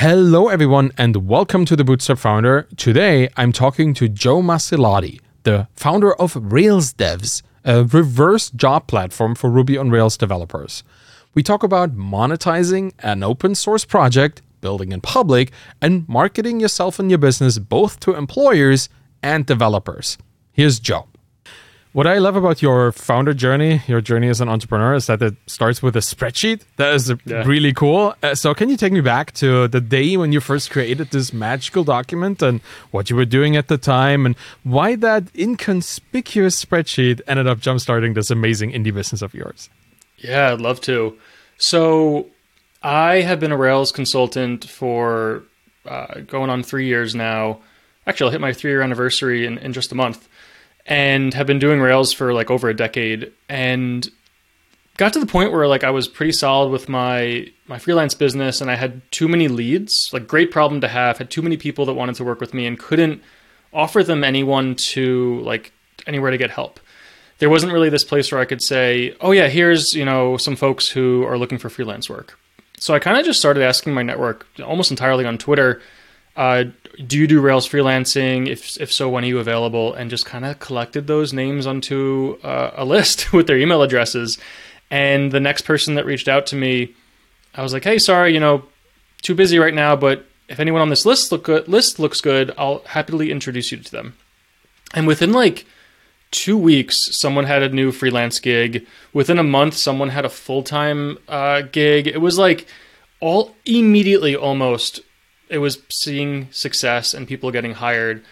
Hello, everyone, and welcome to the Bootstrapped Founder. Today, I'm talking to Joe Masilotti, the founder of Rails Devs, a reverse job platform for Ruby on Rails developers. We talk about monetizing an open source project, building in public, and marketing yourself and your business both to employers and developers. Here's Joe. What I love about your founder journey, your journey as an entrepreneur, is that it starts with a spreadsheet. That is Yeah. really cool. Uh, so, can you take me back to the day when you first created this magical document and what you were doing at the time, and why that inconspicuous spreadsheet ended up jumpstarting this amazing indie business of yours? Yeah, I'd love to. So, I have been a Rails consultant for uh, going on three years now. Actually, I'll hit my three year anniversary in, in just a month, and have been doing Rails for like over a decade. And got to the point where like I was pretty solid with my my freelance business, and I had too many leads. Like, great problem to have. Had too many people that wanted to work with me, and couldn't offer them anyone to like anywhere to get help there wasn't really this place where I could say, "Oh yeah, here's you know some folks who are looking for freelance work." So I kind of just started asking my network, almost entirely on Twitter, uh, "Do you do Rails freelancing? If if so, when are you available?" And just kind of collected those names onto uh, a list with their email addresses. And the next person that reached out to me, I was like, "Hey, sorry, you know, too busy right now, but if anyone on this list look good, list looks good, I'll happily introduce you to them." And within like two weeks, someone had a new freelance gig. Within a month, someone had a full time uh, gig. It was like all immediately almost, it was seeing success and people getting hired.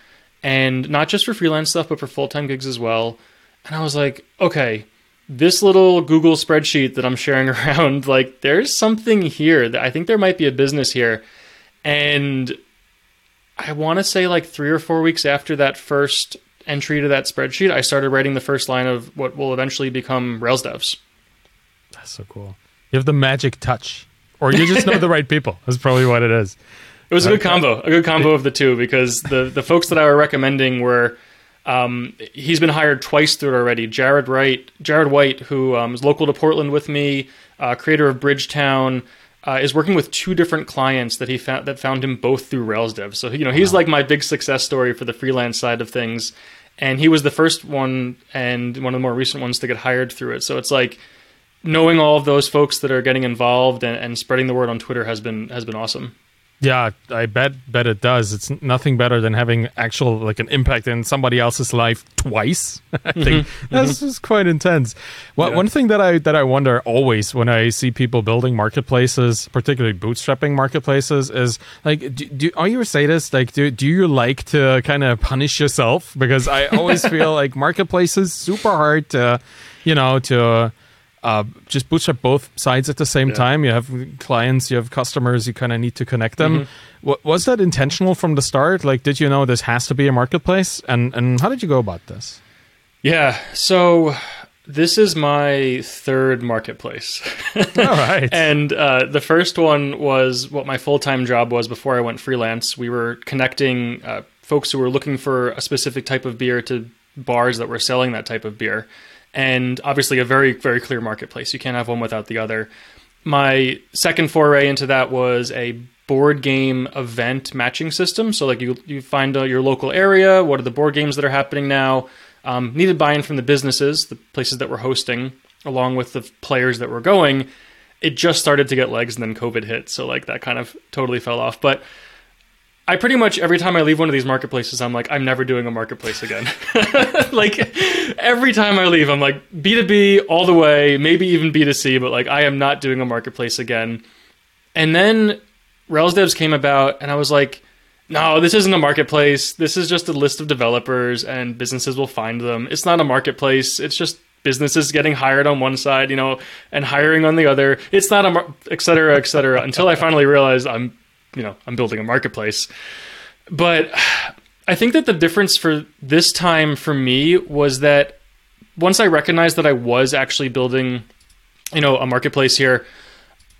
And not just for freelance stuff, but for full time gigs as well. And I was like, okay, this little Google spreadsheet that I'm sharing around, like, there's something here. that I think there might be a business here. And I want to say, like, three or four weeks after that first entry to that spreadsheet, I started writing the first line of what will eventually become Rails devs. That's so cool. You have the magic touch, or you just know the right people. That's probably what it is. It was a good combo, a good combo of the two because the the folks that I were recommending were. Um, he's been hired twice through it already. Jared Wright, Jared White, who um, is local to Portland with me, uh, creator of Bridgetown, uh, is working with two different clients that he found that found him both through Rails Dev. So you know he's like my big success story for the freelance side of things, and he was the first one and one of the more recent ones to get hired through it. So it's like knowing all of those folks that are getting involved and, and spreading the word on Twitter has been has been awesome. Yeah, I bet bet it does. It's nothing better than having actual like an impact in somebody else's life twice. I think mm-hmm. that's just mm-hmm. quite intense. Well, Yeah. one thing that I that I wonder always when I see people building marketplaces, particularly bootstrapping marketplaces, is like, do, do are you a sadist? Like, do do you like to kind of punish yourself? Because I always feel like marketplaces super hard to, you know, to. Uh, just bootstrap both sides at the same Yeah. time. You have clients, you have customers, you kind of need to connect them. Mm-hmm. Wa- was that intentional from the start? Like, did you know this has to be a marketplace? And and how did you go about this? Yeah, so this is my third marketplace. All right. and uh, the first one was what my full time job was before I went freelance. We were connecting uh, folks who were looking for a specific type of beer to bars that were selling that type of beer. And obviously, a very, very clear marketplace. You can't have one without the other. My second foray into that was a board game event matching system. So, like, you, you find uh, your local area, what are the board games that are happening now, um, needed buy in from the businesses, the places that were hosting, along with the players that were going it just started to get legs and then COVID hit. So like that kind of totally fell off. But I pretty much every time I leave one of these marketplaces, I'm like, I'm never doing a marketplace again. like every time I leave, I'm like B2B all the way, maybe even B2C, but like I am not doing a marketplace again. And then Rails Devs came about and I was like, no, this isn't a marketplace. This is just a list of developers and businesses will find them. It's not a marketplace. It's just businesses getting hired on one side, you know, and hiring on the other. It's not a mar- et cetera, et cetera, until I finally realized I'm, you know, I'm building a marketplace. But I think that the difference for this time for me was that once I recognized that I was actually building, you know, a marketplace here,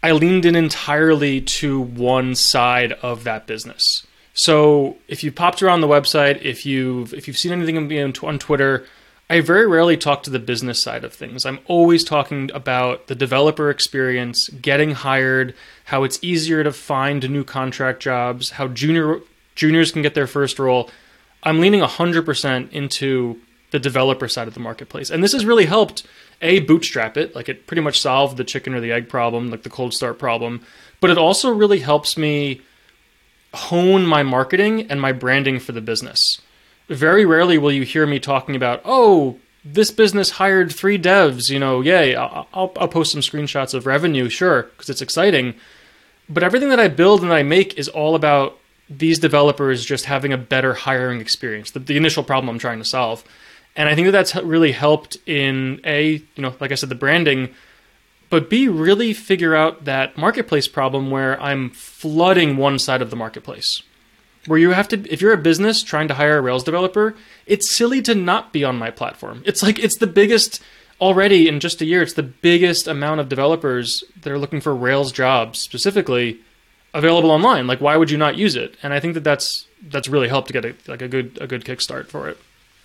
I leaned in entirely to one side of that business. So if you popped around the website, if you've if you've seen anything on on Twitter, I very rarely talk to the business side of things. I'm always talking about the developer experience, getting hired, how it's easier to find new contract jobs, how junior juniors can get their first role. I'm leaning 100% into the developer side of the marketplace. And this has really helped a bootstrap it, like it pretty much solved the chicken or the egg problem, like the cold start problem, but it also really helps me hone my marketing and my branding for the business. Very rarely will you hear me talking about, "Oh, this business hired three devs, you know, yay, I'll, I'll, I'll post some screenshots of revenue, sure, because it's exciting. But everything that I build and I make is all about these developers just having a better hiring experience, the, the initial problem I'm trying to solve. And I think that that's really helped in A, you know, like I said, the branding, but B, really figure out that marketplace problem where I'm flooding one side of the marketplace. Where you have to, if you're a business trying to hire a Rails developer, it's silly to not be on my platform. It's like, it's the biggest, already in just a year, it's the biggest amount of developers that are looking for Rails jobs specifically available online. Like, why would you not use it? And I think that that's, that's really helped to get a, like a good, a good kickstart for it.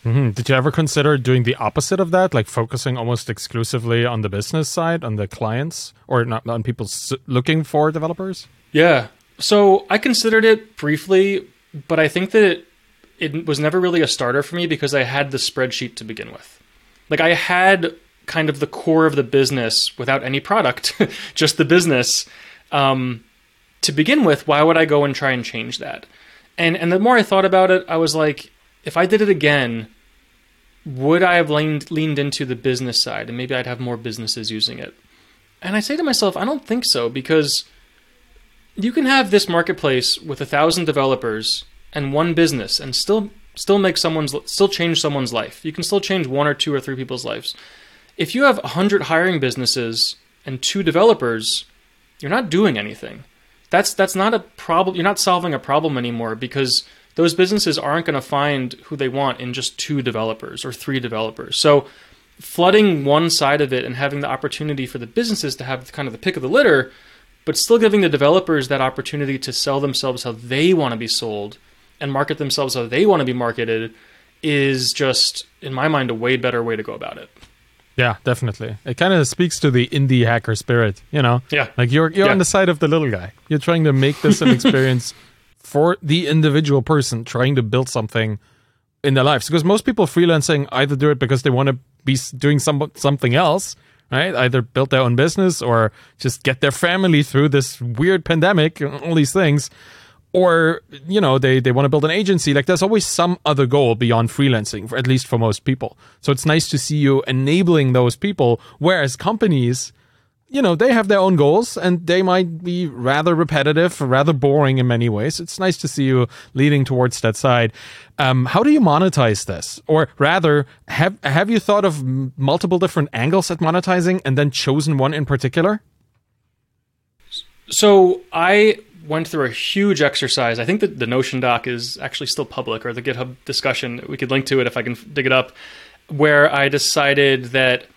Mm-hmm. Did you ever consider doing the opposite of that, like focusing almost exclusively on the business side, on the clients, or not on people looking for developers? Yeah. So I considered it briefly, but I think that it, it was never really a starter for me because I had the spreadsheet to begin with. Like I had kind of the core of the business without any product, just the business. Um, to begin with, why would I go and try and change that? And and the more I thought about it, I was like, if I did it again, would I have leaned, leaned into the business side and maybe I'd have more businesses using it? And I say to myself, I don't think so because you can have this marketplace with a thousand developers and one business and still still make someone's still change someone's life. You can still change one or two or three people's lives. If you have a hundred hiring businesses and two developers, you're not doing anything. That's that's not a problem. You're not solving a problem anymore because those businesses aren't going to find who they want in just two developers or three developers. So flooding one side of it and having the opportunity for the businesses to have kind of the pick of the litter, but still giving the developers that opportunity to sell themselves how they want to be sold and market themselves how they want to be marketed is just in my mind a way better way to go about it. Yeah, definitely. It kind of speaks to the indie hacker spirit, you know. Yeah. Like you're you're yeah. on the side of the little guy. You're trying to make this an experience for the individual person trying to build something in their lives. Because most people freelancing either do it because they want to be doing some something else, right? Either build their own business or just get their family through this weird pandemic, and all these things. Or, you know, they, they want to build an agency. Like there's always some other goal beyond freelancing, at least for most people. So it's nice to see you enabling those people. Whereas companies, you know, they have their own goals and they might be rather repetitive, rather boring in many ways. It's nice to see you leading towards that side. Um, how do you monetize this? Or rather, have have you thought of multiple different angles at monetizing and then chosen one in particular? So I went through a huge exercise. I think that the Notion doc is actually still public, or the GitHub discussion. We could link to it if I can dig it up. Where I decided that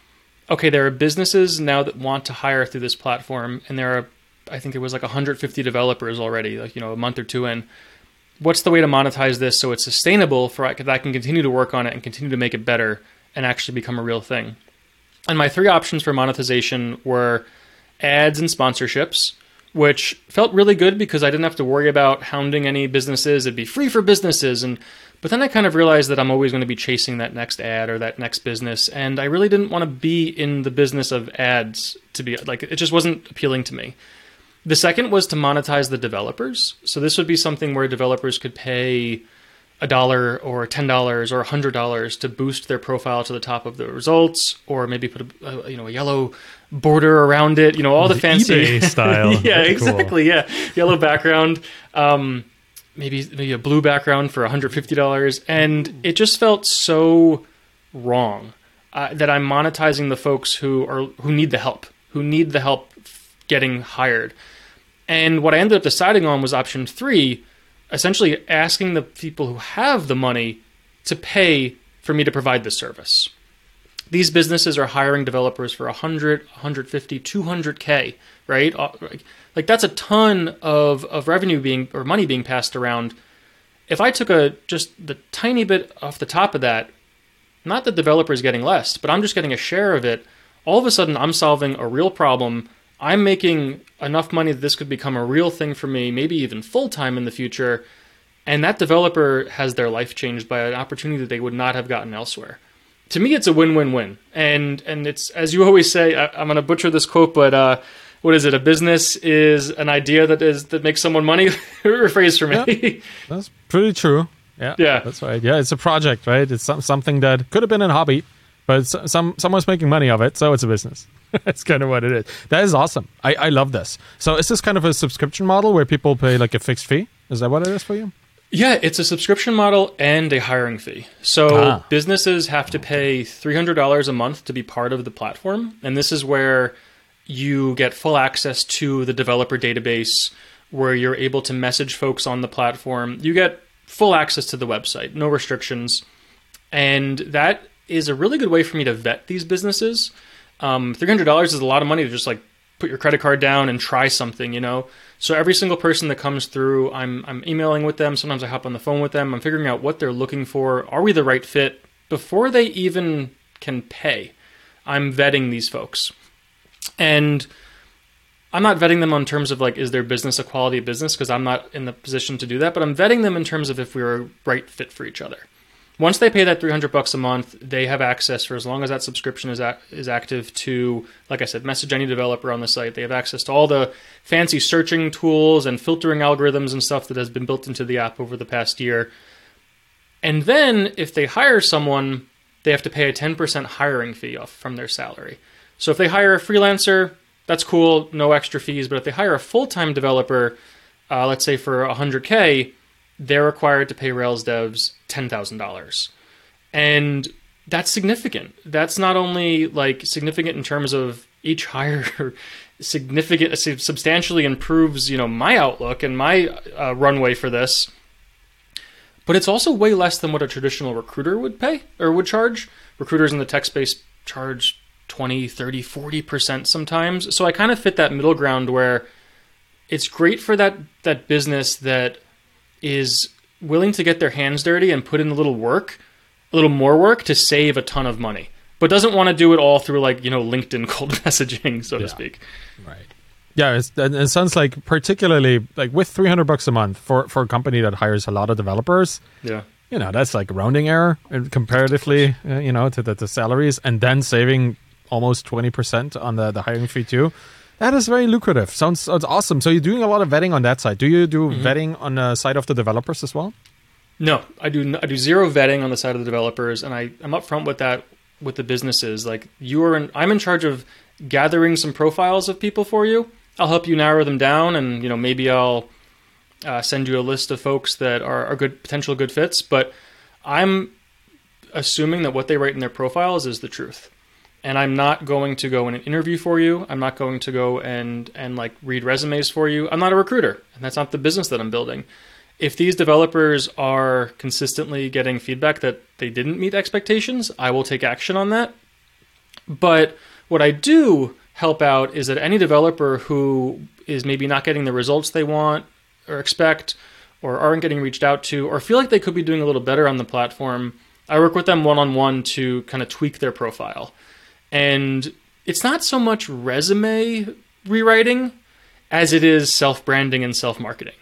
okay, there are businesses now that want to hire through this platform, and there are, I think it was like 150 developers already, like you know, a month or two in. What's the way to monetize this so it's sustainable for that I can continue to work on it and continue to make it better and actually become a real thing? And my three options for monetization were ads and sponsorships, which felt really good because I didn't have to worry about hounding any businesses. It'd be free for businesses and but then I kind of realized that I'm always going to be chasing that next ad or that next business, and I really didn't want to be in the business of ads to be like it just wasn't appealing to me. The second was to monetize the developers. So this would be something where developers could pay a dollar or ten dollars or a hundred dollars to boost their profile to the top of the results, or maybe put a, you know a yellow border around it. You know all the, the fancy style. yeah, exactly. Cool. Yeah, yellow background. Um, maybe maybe a blue background for $150 and it just felt so wrong uh, that I'm monetizing the folks who are who need the help, who need the help getting hired. And what I ended up deciding on was option 3, essentially asking the people who have the money to pay for me to provide the service. These businesses are hiring developers for 100, 150, 200k, right? Uh, like that's a ton of, of revenue being or money being passed around. If I took a just the tiny bit off the top of that, not the developer is getting less, but I'm just getting a share of it. All of a sudden, I'm solving a real problem. I'm making enough money that this could become a real thing for me, maybe even full time in the future. And that developer has their life changed by an opportunity that they would not have gotten elsewhere. To me, it's a win-win-win, and and it's as you always say. I, am going to butcher this quote, but uh, what is it? A business is an idea that is that makes someone money. Rephrase for me. Yeah, that's pretty true. Yeah, yeah, that's right. Yeah, it's a project, right? It's some, something that could have been a hobby, but some someone's making money of it, so it's a business. That's kind of what it is. That is awesome. I, I love this. So is this kind of a subscription model where people pay like a fixed fee? Is that what it is for you? Yeah, it's a subscription model and a hiring fee. So ah. businesses have to pay $300 a month to be part of the platform. And this is where you get full access to the developer database, where you're able to message folks on the platform. You get full access to the website, no restrictions. And that is a really good way for me to vet these businesses. Um, $300 is a lot of money to just like put your credit card down and try something, you know? So every single person that comes through, I'm, I'm emailing with them. Sometimes I hop on the phone with them. I'm figuring out what they're looking for. Are we the right fit? Before they even can pay, I'm vetting these folks. And I'm not vetting them on terms of like, is their business a quality business? Because I'm not in the position to do that. But I'm vetting them in terms of if we're a right fit for each other. Once they pay that 300 bucks a month, they have access for as long as that subscription is is active to like I said, message any developer on the site. They have access to all the fancy searching tools and filtering algorithms and stuff that has been built into the app over the past year. And then if they hire someone, they have to pay a 10% hiring fee off from their salary. So if they hire a freelancer, that's cool, no extra fees, but if they hire a full-time developer, uh, let's say for 100k, they're required to pay Rails devs $10,000. And that's significant. That's not only like significant in terms of each hire significant substantially improves, you know, my outlook and my uh, runway for this, but it's also way less than what a traditional recruiter would pay or would charge. Recruiters in the tech space charge 20, 30, 40% sometimes. So I kind of fit that middle ground where it's great for that that business that is willing to get their hands dirty and put in a little work, a little more work to save a ton of money, but doesn't want to do it all through like, you know, LinkedIn cold messaging, so yeah. to speak. Right. Yeah, it sounds like particularly like with 300 bucks a month for, for a company that hires a lot of developers. Yeah. You know, that's like rounding error comparatively, uh, you know, to the, the salaries and then saving almost 20% on the, the hiring fee too. That is very lucrative. Sounds, sounds awesome. So you're doing a lot of vetting on that side. Do you do mm-hmm. vetting on the side of the developers as well? No, I do. I do zero vetting on the side of the developers, and I I'm upfront with that with the businesses. Like you are, in, I'm in charge of gathering some profiles of people for you. I'll help you narrow them down, and you know maybe I'll uh, send you a list of folks that are, are good potential good fits. But I'm assuming that what they write in their profiles is the truth and I'm not going to go in an interview for you. I'm not going to go and and like read resumes for you. I'm not a recruiter, and that's not the business that I'm building. If these developers are consistently getting feedback that they didn't meet expectations, I will take action on that. But what I do help out is that any developer who is maybe not getting the results they want or expect or aren't getting reached out to or feel like they could be doing a little better on the platform, I work with them one on one to kind of tweak their profile. And it's not so much resume rewriting as it is self branding and self marketing.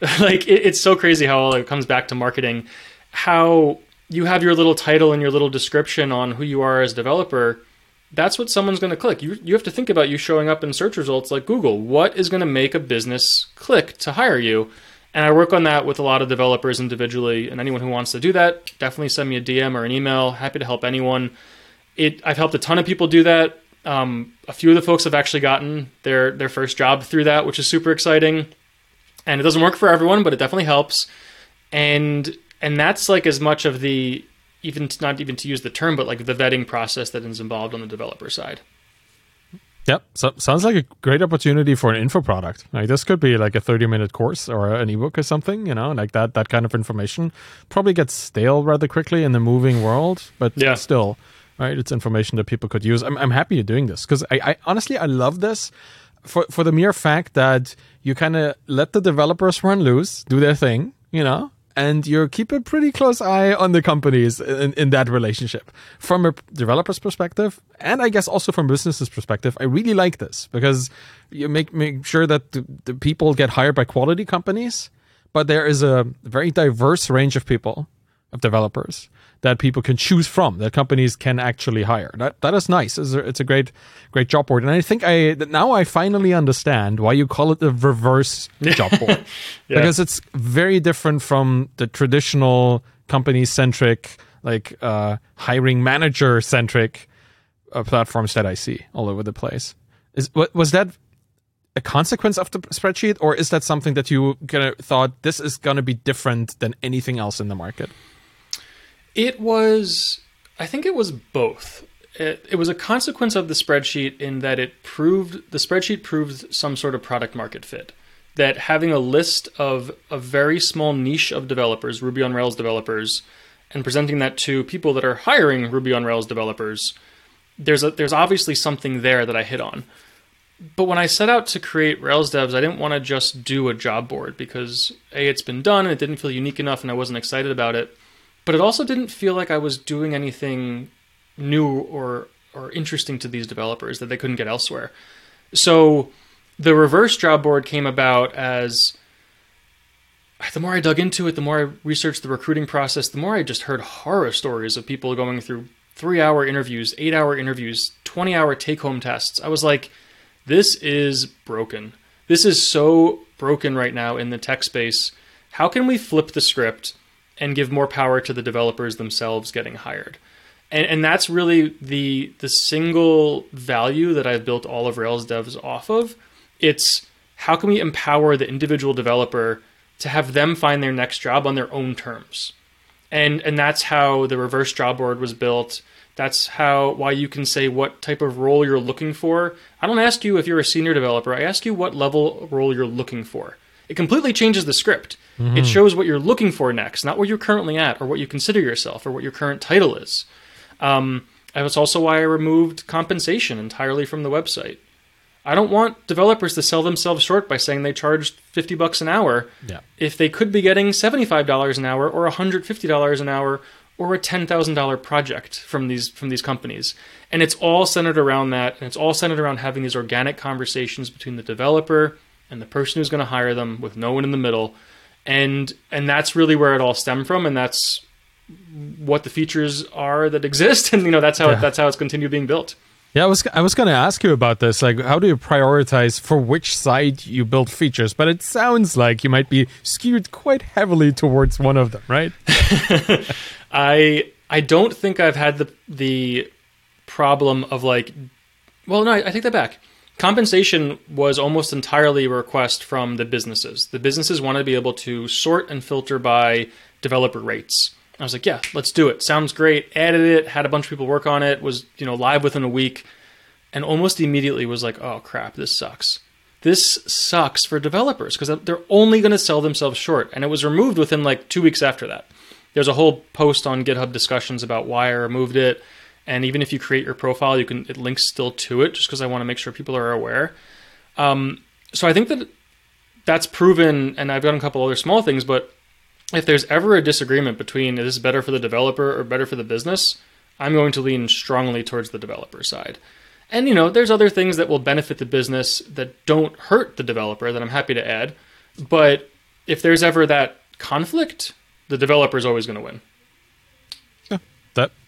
like it, it's so crazy how all it comes back to marketing. How you have your little title and your little description on who you are as a developer. That's what someone's going to click. You you have to think about you showing up in search results like Google. What is going to make a business click to hire you? And I work on that with a lot of developers individually. And anyone who wants to do that, definitely send me a DM or an email. Happy to help anyone it I've helped a ton of people do that. Um, a few of the folks have actually gotten their their first job through that, which is super exciting. And it doesn't work for everyone, but it definitely helps. And and that's like as much of the even not even to use the term, but like the vetting process that is involved on the developer side. Yep. So sounds like a great opportunity for an info product. Like this could be like a 30 minute course or an ebook or something, you know, like that that kind of information probably gets stale rather quickly in the moving world, but yeah. still right? It's information that people could use. I'm, I'm happy you're doing this because I, I honestly I love this for for the mere fact that you kind of let the developers run loose, do their thing, you know, and you keep a pretty close eye on the companies in, in that relationship. From a developer's perspective, and I guess also from business's perspective, I really like this because you make make sure that the, the people get hired by quality companies, but there is a very diverse range of people, of developers that people can choose from that companies can actually hire. That that is nice. It's a, it's a great great job board, and I think I now I finally understand why you call it the reverse job board yeah. because it's very different from the traditional company centric like uh, hiring manager centric uh, platforms that I see all over the place. Is was that a consequence of the spreadsheet, or is that something that you kind of thought this is going to be different than anything else in the market? It was, I think it was both. It, it, was a consequence of the spreadsheet in that it proved, the spreadsheet proved some sort of product market fit. That having a list of a very small niche of developers, Ruby on Rails developers, and presenting that to people that are hiring Ruby on Rails developers, there's a, there's obviously something there that I hit on. But when I set out to create Rails devs, I didn't want to just do a job board because A, it's been done and it didn't feel unique enough and I wasn't excited about it but it also didn't feel like I was doing anything new or or interesting to these developers that they couldn't get elsewhere. So the reverse job board came about as ah, the more I dug into it, the more I researched the recruiting process, the more I just heard horror stories of people going through three hour interviews, eight hour interviews, 20 hour take home tests. I was like, this is broken. This is so broken right now in the tech space. How can we flip the script and give more power to the developers themselves getting hired. And, and that's really the the single value that I've built all of Rails devs off of. It's how can we empower the individual developer to have them find their next job on their own terms. And and that's how the reverse job board was built. That's how why you can say what type of role you're looking for. I don't ask you if you're a senior developer. I ask you what level role you're looking for. It completely changes the script. Mm-hmm. It shows what you're looking for next, not where you're currently at or what you consider yourself or what your current title is. Um, that's also why I removed compensation entirely from the website. I don't want developers to sell themselves short by saying they charged 50 bucks an hour yeah. if they could be getting $75 an hour or $150 an hour or a $10,000 project from these from these companies. And it's all centered around that and it's all centered around having these organic conversations between the developer and the person who's going to hire them with no one in the middle. And and that's really where it all stemmed from and that's what the features are that exist and you know that's how yeah. it, that's how it's continued being built. Yeah i was i was going to ask you about this like how do you prioritize for which side you build features? But it sounds like you might be skewed quite heavily towards one of them right? I i don't think i've had the the problem of like well no I, I take that back Compensation was almost entirely a request from the businesses. The businesses wanted to be able to sort and filter by developer rates. I was like, yeah, let's do it. Sounds great. Added it, had a bunch of people work on it, was, you know, live within a week, and almost immediately was like, oh crap, this sucks. This sucks for developers because they're only going to sell themselves short. And it was removed within like two weeks after that. There's a whole post on GitHub discussions about why I removed it and even if you create your profile, you can it links still to it, just because I want to make sure people are aware. Um, so I think that that's proven, and I've done a couple other small things, but if there's ever a disagreement between is this better for the developer or better for the business, I'm going to lean strongly towards the developer side. And you know, there's other things that will benefit the business that don't hurt the developer that I'm happy to add. But if there's ever that conflict, the developer is always going to win.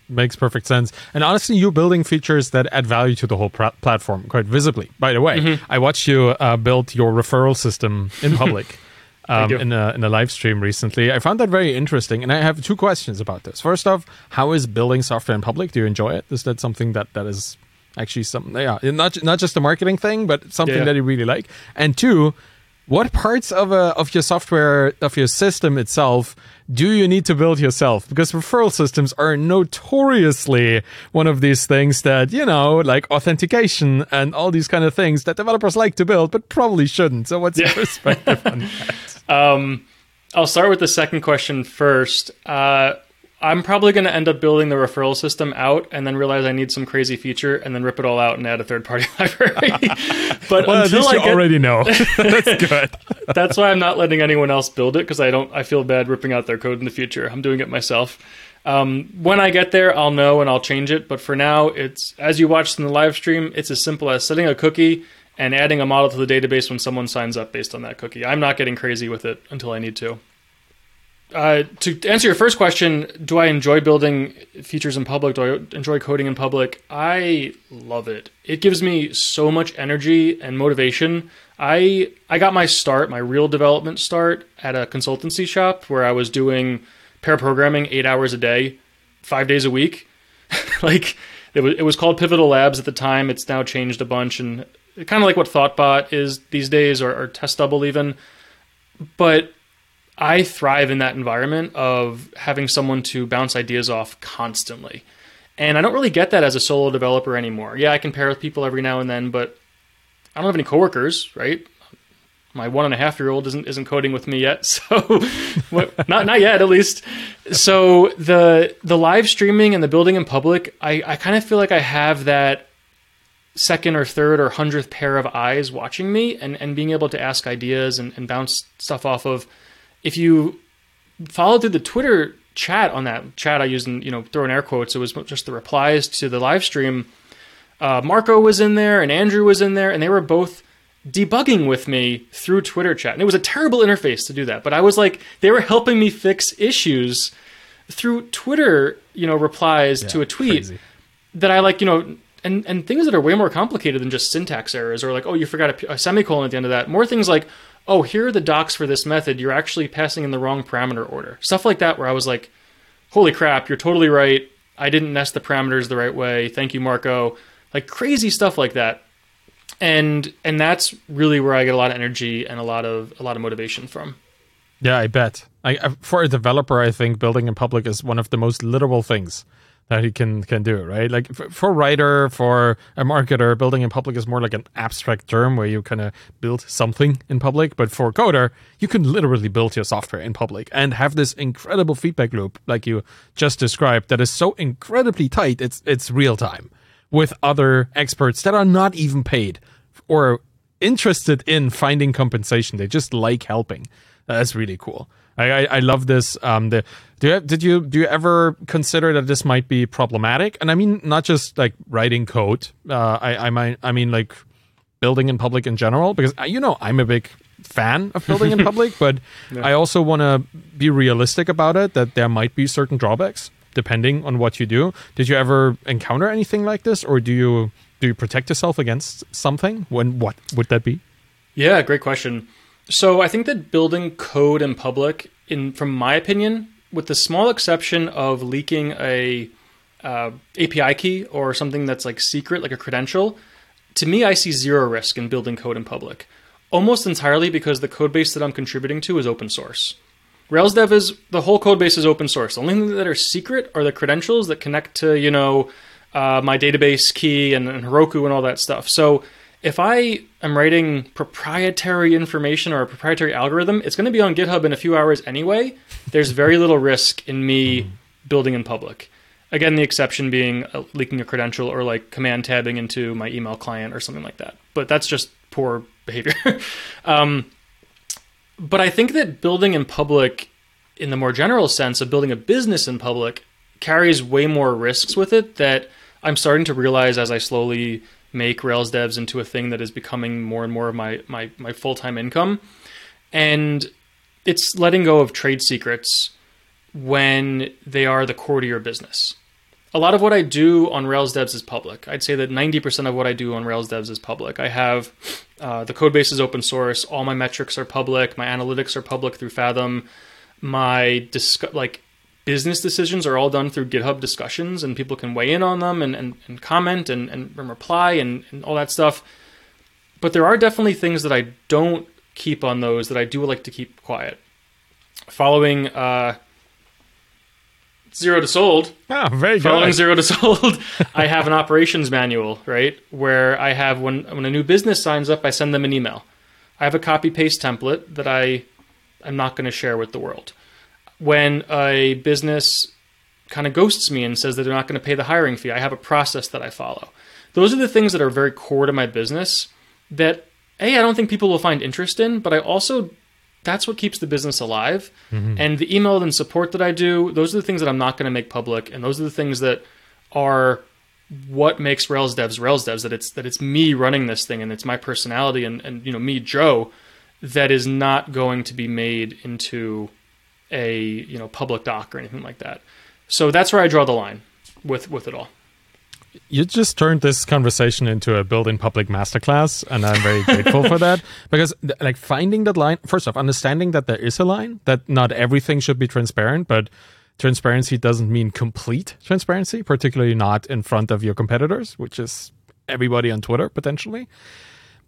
Makes perfect sense. And honestly, you're building features that add value to the whole pr- platform quite visibly. By the way, mm-hmm. I watched you uh, build your referral system in public. Um, in a in a live stream recently, I found that very interesting, and I have two questions about this. First off, how is building software in public? Do you enjoy it? Is that something that that is actually something? Yeah, not not just a marketing thing, but something yeah. that you really like. And two, what parts of a of your software of your system itself do you need to build yourself? Because referral systems are notoriously one of these things that you know like authentication and all these kind of things that developers like to build but probably shouldn't. So what's yeah. your perspective on that? Um, i'll start with the second question first. Uh, I'm probably going to end up building the referral system out and then realize I need some crazy feature and then rip it all out and add a third party library. but Well, until I you get, already know. That's good. that's why I'm not letting anyone else build it because I don't. I feel bad ripping out their code in the future. I'm doing it myself. Um, when I get there, I'll know and I'll change it. But for now, it's as you watched in the live stream. It's as simple as setting a cookie and adding a model to the database when someone signs up based on that cookie. I'm not getting crazy with it until I need to. Uh, to answer your first question, do I enjoy building features in public? Do I enjoy coding in public? I love it. It gives me so much energy and motivation. I I got my start, my real development start at a consultancy shop where I was doing pair programming 8 hours a day, 5 days a week. like it was it was called Pivotal Labs at the time. It's now changed a bunch and kind of like what Thoughtbot is these days or, or Test Double even. But I thrive in that environment of having someone to bounce ideas off constantly. And I don't really get that as a solo developer anymore. Yeah, I can pair with people every now and then, but I don't have any coworkers, right? My one and a half year old isn't isn't coding with me yet, so not not yet at least. So the the live streaming and the building in public, I, I kind of feel like I have that second or third or hundredth pair of eyes watching me and, and being able to ask ideas and, and bounce stuff off of if you follow through the Twitter chat on that chat I used in, you know, throw in air quotes, it was just the replies to the live stream. Uh, Marco was in there and Andrew was in there, and they were both debugging with me through Twitter chat. And it was a terrible interface to do that, but I was like, they were helping me fix issues through Twitter, you know, replies to a tweet crazy. that I like, you know, and, and things that are way more complicated than just syntax errors or like, oh, you forgot a semicolon at the end of that. More things like, oh, here are the docs for this method. You're actually passing in the wrong parameter order. Stuff like that, where I was like, holy crap, you're totally right. I didn't nest the parameters the right way. Thank you, Marco. Like crazy stuff like that. And and that's really where I get a lot of energy and a lot of a lot of motivation from. Yeah, I bet. I, for a developer, I think building in public is one of the most literal things that he can can do. It, right, like for, for writer, for a marketer, building in public is more like an abstract term where you kind of build something in public. But for coder, you can literally build your software in public and have this incredible feedback loop, like you just described, that is so incredibly tight. It's it's real time with other experts that are not even paid or interested in finding compensation. They just like helping. That's really cool. I, I, I love this. Um, the, do you, did you do you ever consider that this might be problematic? And I mean, not just like writing code. Uh, I I might I mean like building in public in general because uh, you know I'm a big fan of building in public, but I also want to be realistic about it. That there might be certain drawbacks depending on what you do. Did you ever encounter anything like this, or do you do you protect yourself against something? When what would that be? Yeah, great question. So I think that building code in public, in from my opinion, with the small exception of leaking a uh, API key or something that's like secret, like a credential, to me, I see zero risk in building code in public, almost entirely because the code base that I'm contributing to is open source. Rails Dev is the whole code base is open source. The only thing that are secret are the credentials that connect to you know uh, my database key and, and Heroku and all that stuff. So if I am writing proprietary information or a proprietary algorithm, it's going to be on GitHub in a few hours anyway. There's very little risk in me building in public. Again, the exception being uh, leaking a credential or like command tabbing into my email client or something like that. But that's just poor behavior. um, but I think that building in public, in the more general sense of building a business in public, carries way more risks with it that I'm starting to realize as I slowly make Rails devs into a thing that is becoming more and more of my my, my full time income. And it's letting go of trade secrets when they are the core to your business. A lot of what I do on Rails devs is public. I'd say that 90% of what I do on Rails devs is public. I have uh, the code base is open source. All my metrics are public. My analytics are public through Fathom. My discuss like business decisions are all done through GitHub discussions, and people can weigh in on them and, and, and comment and, and, reply and, and all that stuff. But there are definitely things that I don't keep on those that I do like to keep quiet. Following uh, zero to sold, Ah, very following good. zero to sold, I have an operations manual, right? Where I have when when a new business signs up, I send them an email. I have a copy paste template that I am not going to share with the world. When a business kind of ghosts me and says that they're not going to pay the hiring fee. I have a process that I follow. Those are the things that are very core to my business that a I don't think people will find interest in, but I also that's what keeps the business alive. Mm-hmm. And the email and support that I do, those are the things that I'm not going to make public, and those are the things that are what makes Rails devs Rails devs. That it's that it's me running this thing, and it's my personality, and and you know me Joe, that is not going to be made into a you know public doc or anything like that. So that's where I draw the line with with it all. You just turned this conversation into a building public masterclass, and I'm very grateful for that because, like, finding that line. First off, understanding that there is a line that not everything should be transparent, but transparency doesn't mean complete transparency, particularly not in front of your competitors, which is everybody on Twitter potentially.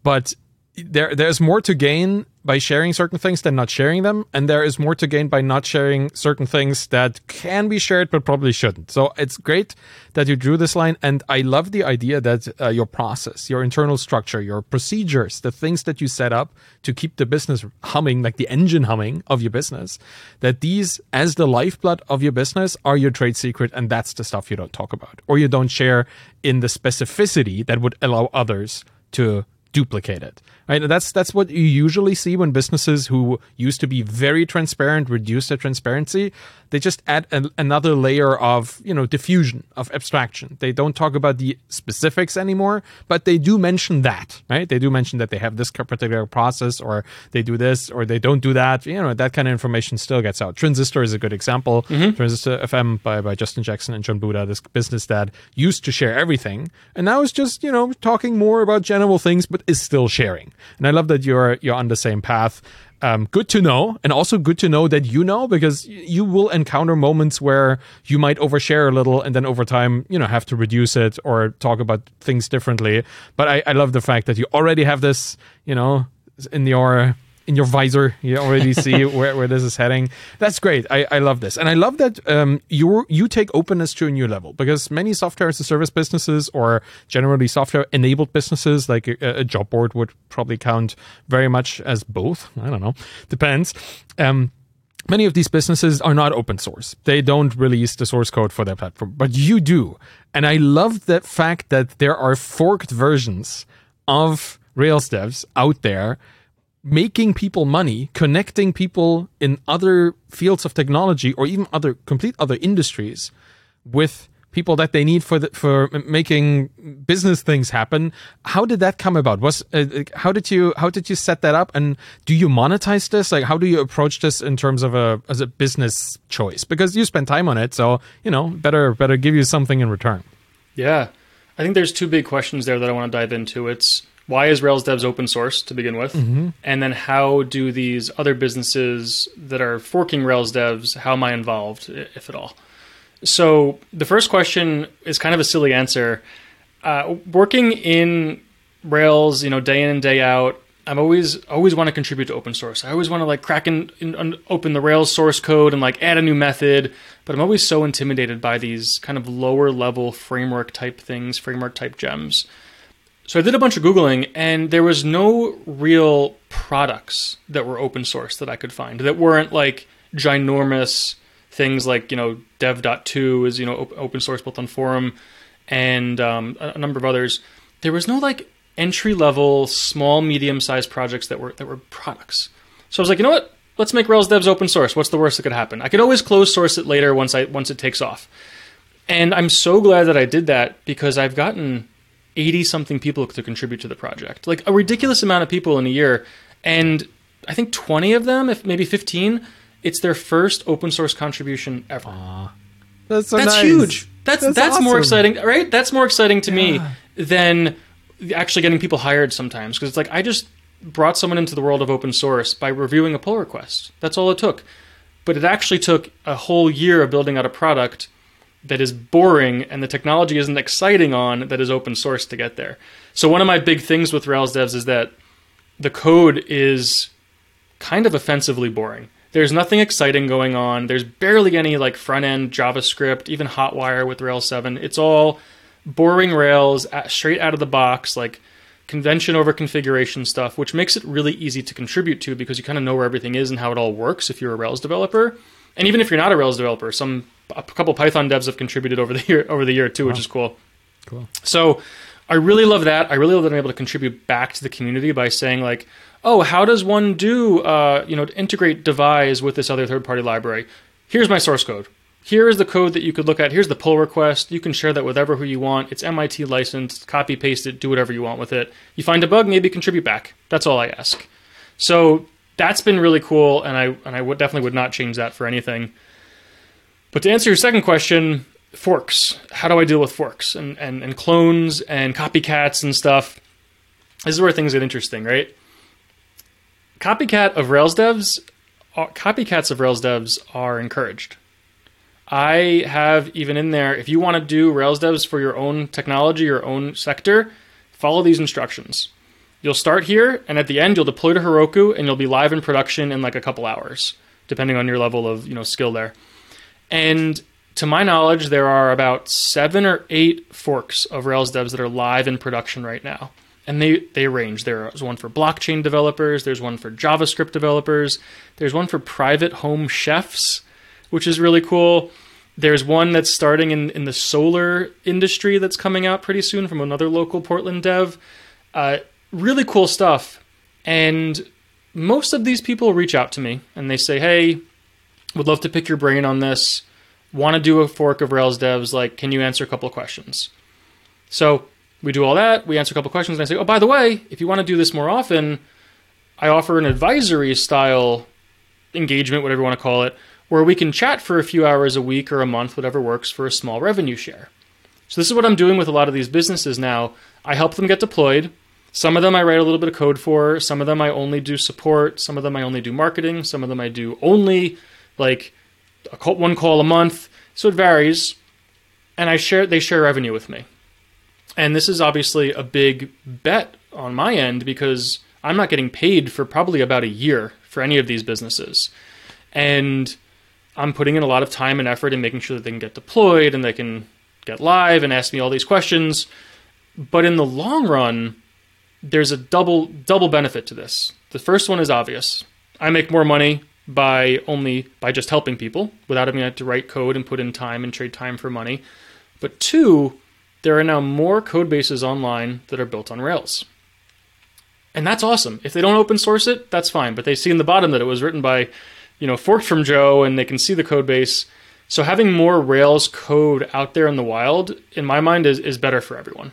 But there there's more to gain by sharing certain things than not sharing them and there is more to gain by not sharing certain things that can be shared but probably shouldn't so it's great that you drew this line and i love the idea that uh, your process your internal structure your procedures the things that you set up to keep the business humming like the engine humming of your business that these as the lifeblood of your business are your trade secret and that's the stuff you don't talk about or you don't share in the specificity that would allow others to duplicate it. Right? That's that's what you usually see when businesses who used to be very transparent reduce their transparency. They just add a, another layer of you know diffusion of abstraction. They don't talk about the specifics anymore, but they do mention that. Right? They do mention that they have this particular process, or they do this, or they don't do that. You know that kind of information still gets out. Transistor is a good example. Mm-hmm. Transistor FM by by Justin Jackson and Jon Buda, this business that used to share everything, and now is just you know talking more about general things, but is still sharing. And I love that you're you're on the same path. Um, good to know, and also good to know that you know because you will encounter moments where you might overshare a little, and then over time, you know, have to reduce it or talk about things differently. But I, I love the fact that you already have this, you know, in your in your visor. You already see where, where this is heading. That's great. I, I love this. And I love that um, you you take openness to a new level because many software as a service businesses or generally software enabled businesses, like a, a, job board would probably count very much as both. I don't know. Depends. Um, many of these businesses are not open source. They don't release the source code for their platform, but you do. And I love the fact that there are forked versions of Rails devs out there making people money, connecting people in other fields of technology or even other complete other industries with people that they need for the, for making business things happen. How did that come about? Was uh, uh, how did you how did you set that up? And do you monetize this? Like how do you approach this in terms of a as a business choice? Because you spend time on it, so you know better better give you something in return. Yeah, I think there's two big questions there that I want to dive into. It's why is Rails devs open source to begin with? Mm-hmm. And then how do these other businesses that are forking Rails devs, how am I involved, if at all? So the first question is kind of a silly answer. Uh, working in Rails, you know, day in and day out, I'm always always want to contribute to open source. I always want to like crack and open the Rails source code and like add a new method. But I'm always so intimidated by these kind of lower level framework type things, framework type gems. So I did a bunch of Googling and there was no real products that were open source that I could find that weren't like ginormous things like, you know, dev.to is, you know, open source built on Forem and um, a number of others. There was no like entry level, small, medium sized projects that were, that were products. So I was like, you know what? Let's make Rails devs open source. What's the worst that could happen? I could always close source it later once I, once it takes off. And I'm so glad that I did that because I've gotten 80 something people to contribute to the project. Like a ridiculous amount of people in a year. And I think 20 of them, if maybe 15, it's their first open source contribution ever. Aww. That's, so that's nice. huge. That's that's, that's awesome. more exciting, right? That's more exciting to yeah. me than actually getting people hired sometimes because it's like I just brought someone into the world of open source by reviewing a pull request. That's all it took. But it actually took a whole year of building out a product that is boring and the technology isn't exciting on that is open source to get there. So one of my big things with Rails devs is that the code is kind of offensively boring. There's nothing exciting going on. There's barely any like front end JavaScript, even Hotwire with Rails 7. It's all boring Rails straight out of the box, like convention over configuration stuff, which makes it really easy to contribute to because you kind of know where everything is and how it all works if you're a Rails developer. And even if you're not a Rails developer, some a couple Python devs have contributed over the year over the year too, which is cool. Cool. So I really love that. I really love that I'm able to contribute back to the community by saying like, oh, how does one do uh, you know integrate devise with this other third party library? Here's my source code. Here is the code that you could look at. Here's the pull request. You can share that with whoever who you want. It's MIT licensed. Copy paste it. Do whatever you want with it. You find a bug, maybe contribute back. That's all I ask. So that's been really cool, and I and I would definitely would not change that for anything. But to answer your second question, forks. How do I deal with forks and, and, and clones and copycats and stuff? This is where things get interesting, right? Copycat of Rails devs, uh, copycats of Rails devs are encouraged. I have even in there, if you want to do Rails devs for your own technology, your own sector, follow these instructions. You'll start here, and at the end, you'll deploy to Heroku, and you'll be live in production in like a couple hours, depending on your level of you know skill there. And to my knowledge, there are about seven or eight forks of Rails devs that are live in production right now. And they, they range. There's one for blockchain developers, there's one for JavaScript developers, there's one for private home chefs, which is really cool. There's one that's starting in, in the solar industry that's coming out pretty soon from another local Portland dev. Uh, really cool stuff. And most of these people reach out to me and they say, hey, would love to pick your brain on this. Want to do a fork of Rails devs? Like, can you answer a couple of questions? So we do all that. We answer a couple of questions, and I say, oh, by the way, if you want to do this more often, I offer an advisory style engagement, whatever you want to call it, where we can chat for a few hours a week or a month, whatever works, for a small revenue share. So this is what I'm doing with a lot of these businesses now. I help them get deployed. Some of them I write a little bit of code for. Some of them I only do support. Some of them I only do marketing. Some of them I do only like call, one call a month. So it varies. And I share they share revenue with me. And this is obviously a big bet on my end because I'm not getting paid for probably about a year for any of these businesses. And I'm putting in a lot of time and effort in making sure that they can get deployed and they can get live and ask me all these questions. But in the long run, there's a double double benefit to this. The first one is obvious. I make more money by only by just helping people without having to write code and put in time and trade time for money. But two, there are now more code bases online that are built on Rails. And that's awesome. If they don't open source it, that's fine. But they see in the bottom that it was written by, you know, forked from Joe and they can see the code base. So having more Rails code out there in the wild, in my mind, is, is better for everyone.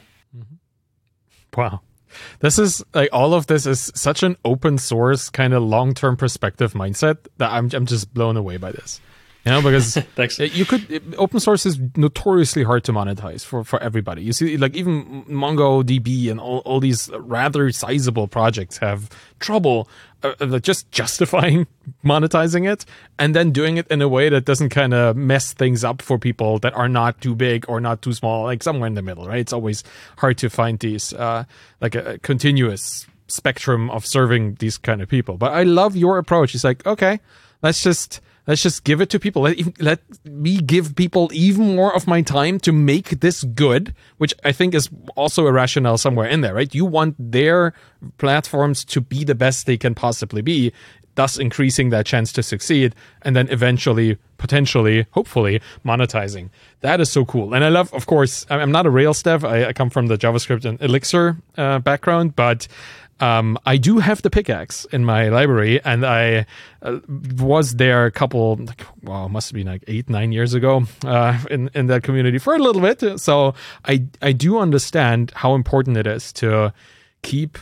Wow. This is like all of this is such an open source kind of long term perspective mindset that I'm I'm just blown away by this. You know, because Thanks. you could it- open source is notoriously hard to monetize for for everybody. You see, like even MongoDB and all, all these rather sizable projects have trouble uh, uh, just justifying monetizing it and then doing it in a way that doesn't kind of mess things up for people that are not too big or not too small, like somewhere in the middle, right? It's always hard to find these uh, like a, a continuous spectrum of serving these kind of people. But I love your approach. It's like, okay, let's just let's just give it to people. Let, let me give people even more of my time to make this good, which I think is also a rationale somewhere in there, right? You want their platforms to be the best they can possibly be, thus increasing their chance to succeed, and then eventually, potentially, hopefully, monetizing. That is so cool. And I love, of course, I'm not a Rails dev. I, I come from the JavaScript and Elixir uh, background, but um, I do have the pickaxe in my library, and I uh, was there a couple, like, well, must have been like eight, nine years ago uh, in in that community for a little bit. So I I do understand how important it is to keep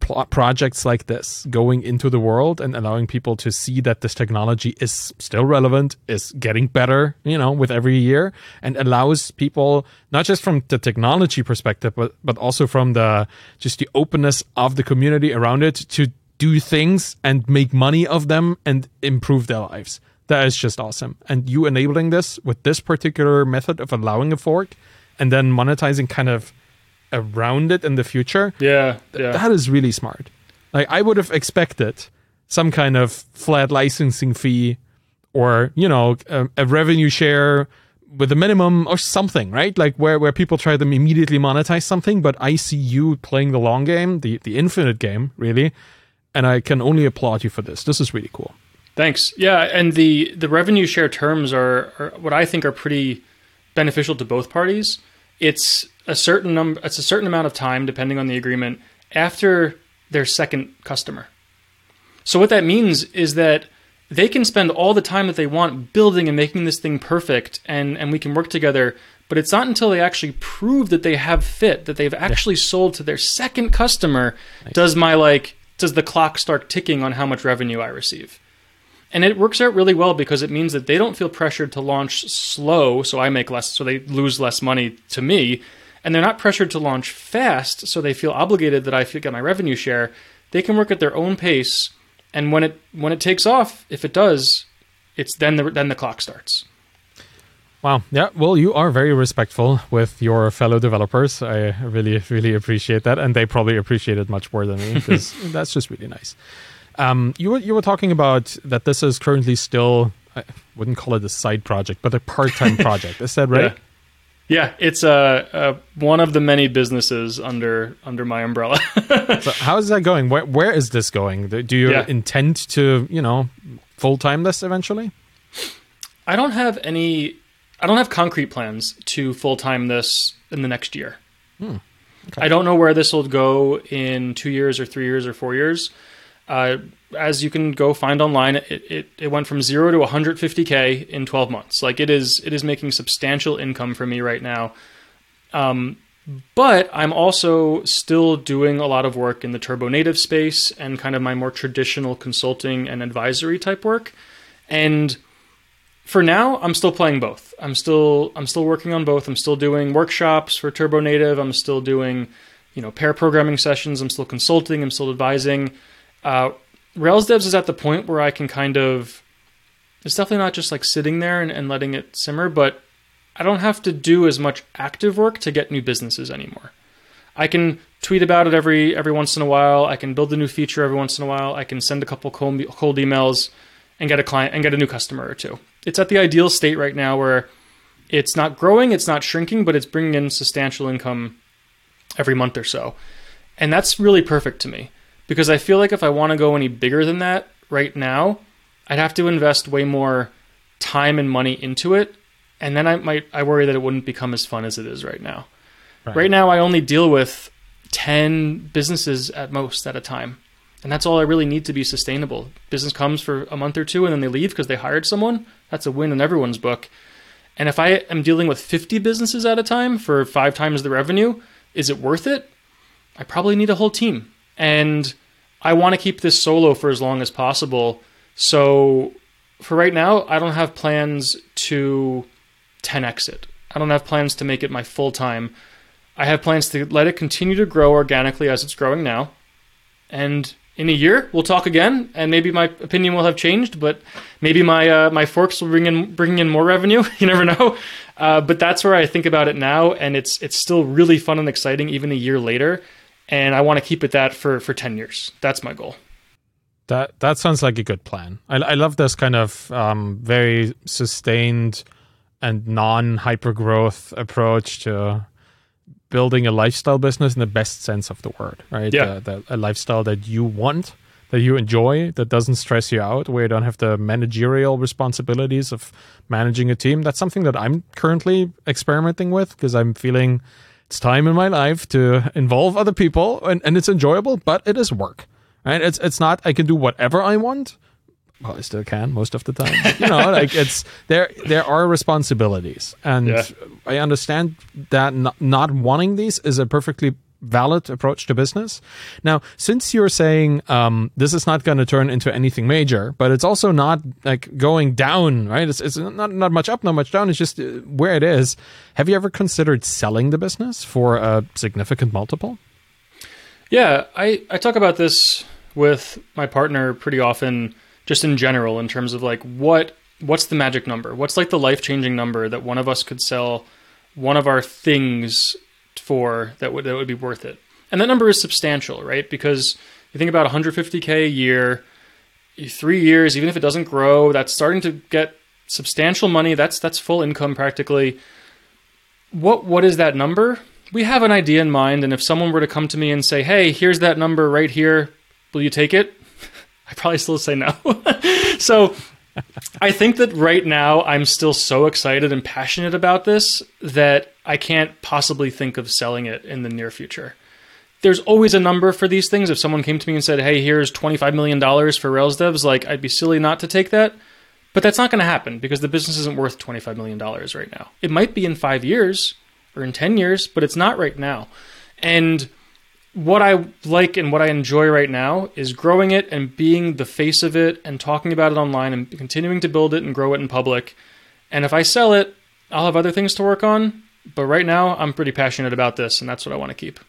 pl- projects like this going into the world and allowing people to see that this technology is still relevant, is getting better, you know, with every year, and allows people not just from the technology perspective, but but also from the just the openness of the community around it to do things and make money of them and improve their lives. That is just awesome. And you enabling this with this particular method of allowing a fork and then monetizing kind of around it in the future Yeah, yeah. that is really smart. Like I would have expected some kind of flat licensing fee or, you know, a, a revenue share with a minimum or something, right? Like where, where people try to immediately monetize something, but I see you playing the long game, the, the infinite game, really. And I can only applaud you for this. This is really cool. Thanks. Yeah, and the the revenue share terms are, are what I think are pretty beneficial to both parties. It's a certain number. It's a certain amount of time, depending on the agreement, after their second customer. So what that means is that they can spend all the time that they want building and making this thing perfect, and and we can work together. But it's not until they actually prove that they have fit, that they've actually yeah. sold to their second customer, nice. does my like does the clock start ticking on how much revenue I receive. And it works out really well because it means that they don't feel pressured to launch slow, so I make less, so they lose less money to me. And they're not pressured to launch fast, so they feel obligated that I get my revenue share. They can work at their own pace, and when it when it takes off, if it does, it's then the then the clock starts. Wow. Yeah. Well, you are very respectful with your fellow developers. I really, really appreciate that, and they probably appreciate it much more than me because that's just really nice. Um, you were you were talking about that this is currently still I wouldn't call it a side project, but a part time project. Is that right? Yeah. Yeah it's uh, uh, one of the many businesses under under my umbrella. so how is that going? Where where is this going? Do you yeah. intend to you know full time this eventually? I don't have any. I don't have concrete plans to full time this in the next year. Hmm. Okay. I don't know where this will go in two years or three years or four years. Uh, as you can go find online, it, it, it went from zero to 150k in 12 months. Like it is, it is making substantial income for me right now. Um, but I'm also still doing a lot of work in the turbo native space and kind of my more traditional consulting and advisory type work. And for now, I'm still playing both. I'm still I'm still working on both. I'm still doing workshops for turbo native. I'm still doing, you know, pair programming sessions. I'm still consulting. I'm still advising. Uh, Rails devs is at the point where I can kind of. It's definitely not just like sitting there and, and letting it simmer, but I don't have to do as much active work to get new businesses anymore. I can tweet about it every every once in a while. I can build a new feature every once in a while. I can send a couple cold, cold emails and get a client and get a new customer or two. It's at the ideal state right now where it's not growing, it's not shrinking, but it's bringing in substantial income every month or so. And that's really perfect to me because I feel like if I want to go any bigger than that right now, I'd have to invest way more time and money into it, and then I might I worry that it wouldn't become as fun as it is right now. Right, right now, I only deal with ten businesses at most at a time, and that's all I really need to be sustainable. Business comes for a month or two, and then they leave because they hired someone. That's a win in everyone's book. And if I am dealing with 50 businesses at a time for five times the revenue, is it worth it? I probably need a whole team. And I want to keep this solo for as long as possible. So for right now, I don't have plans to 10x it. I don't have plans to make it my full time. I have plans to let it continue to grow organically as it's growing now. And in a year, we'll talk again, and maybe my opinion will have changed. But maybe my uh, my forks will bring in bring in more revenue. you never know. Uh, but that's where I think about it now, and it's it's still really fun and exciting, even a year later and I want to keep it that for for ten years. That's my goal. That that sounds like a good plan. I, I love this kind of um, very sustained and non hyper growth approach to building a lifestyle business in the best sense of the word, right? Yeah. The, the, a lifestyle that you want, that you enjoy, that doesn't stress you out, where you don't have the managerial responsibilities of managing a team. That's something that I'm currently experimenting with because I'm feeling it's time in my life to involve other people and, and it's enjoyable, but it is work. Right? It's it's not I can do whatever I want. Well, I still can most of the time. you know, like it's there there are responsibilities. And yeah. I understand that not, not wanting these is a perfectly valid approach to business. Now, since you're saying um, this is not going to turn into anything major, but it's also not like going down, right? It's, it's not, not much up, not much down. It's just uh, where it is. Have you ever considered selling the business for a significant multiple? Yeah, I, I talk about this with my partner pretty often, just in general, in terms of like what what's the magic number? What's like the life changing number that one of us could sell one of our things for that would that would be worth it. And that number is substantial, right? Because you think about 150k a year, three years, even if it doesn't grow, that's starting to get substantial money. That's that's full income practically. What what is that number? We have an idea in mind, and if someone were to come to me and say, "Hey, here's that number right here, will you take it?" I probably still say no. so I think that right now I'm still so excited and passionate about this that I can't possibly think of selling it in the near future. There's always a number for these things. If someone came to me and said, "Hey, here's 25 million dollars for Rails devs," like I'd be silly not to take that. But that's not going to happen because the business isn't worth 25 million dollars right now. It might be in 5 years or in 10 years, but it's not right now. And what I like and what I enjoy right now is growing it and being the face of it and talking about it online and continuing to build it and grow it in public. And if I sell it, I'll have other things to work on. But right now, I'm pretty passionate about this, and that's what I want to keep.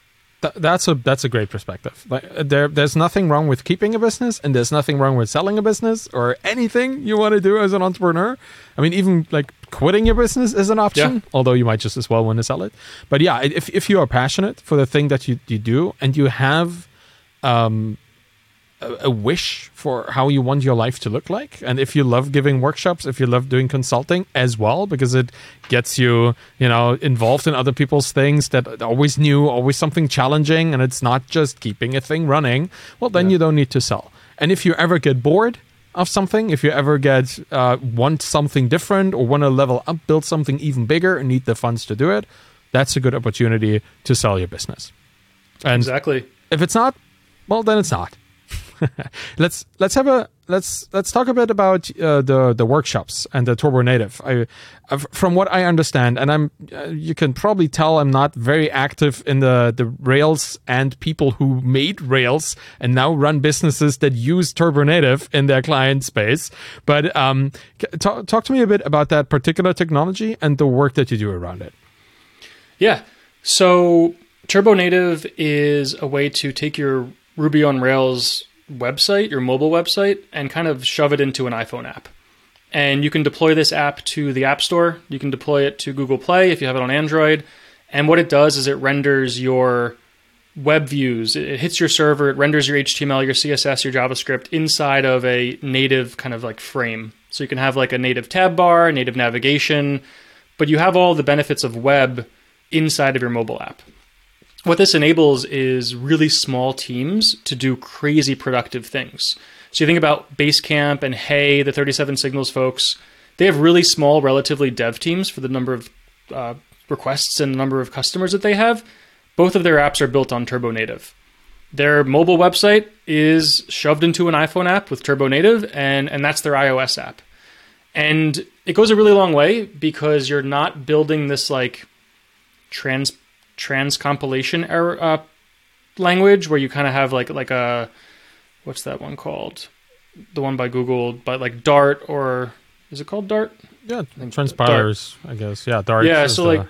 Th- that's a that's a great perspective. Like there there's nothing wrong with keeping a business, and there's nothing wrong with selling a business or anything you want to do as an entrepreneur. I mean, even like quitting your business is an option, Yeah. although you might just as well want to sell it. But yeah, if if you are passionate for the thing that you you do, and you have um a, wish for how you want your life to look like. And if you love giving workshops if you love doing consulting as well because it gets you you know involved in other people's things that always new always something challenging and it's not just keeping a thing running well then you don't need to sell. And if you ever get bored of something if you ever get uh, want something different or want to level up build something even bigger and need the funds to do it that's a good opportunity to sell your business. And Exactly. if it's not well then it's not let's let's have a let's let's talk a bit about uh, the the workshops and the turbo native. I from what i understand and i'm uh, you can probably tell i'm not very active in the the rails and people who made rails and now run businesses that use turbo native in their client space. But um talk, talk to me a bit about that particular technology and the work that you do around it. Yeah. So Turbo Native is a way to take your Ruby on Rails website, your mobile website, and kind of shove it into an iPhone app. And you can deploy this app to the App Store. You can deploy it to Google Play if you have it on Android. And what it does is it renders your web views. It it hits your server, it renders your HTML, your CSS, your JavaScript inside of a native kind of like frame. So you can have like a native tab bar, native navigation, but you have all the benefits of web inside of your mobile app. What this enables is really small teams to do crazy productive things. So you think about Basecamp and Hey, the 37 Signals folks, they have really small, relatively dev teams for the number of uh, requests and the number of customers that they have. Both of their apps are built on Turbo Native. Their mobile website is shoved into an iPhone app with Turbo Native, and, and that's their iOS app. And it goes a really long way because you're not building this like trans trans compilation error uh, language where you kind of have like like a what's that one called? The one by Google but like Dart or is it called Dart? Yeah transpilers i guess. Yeah Dart Yeah, so, the- like,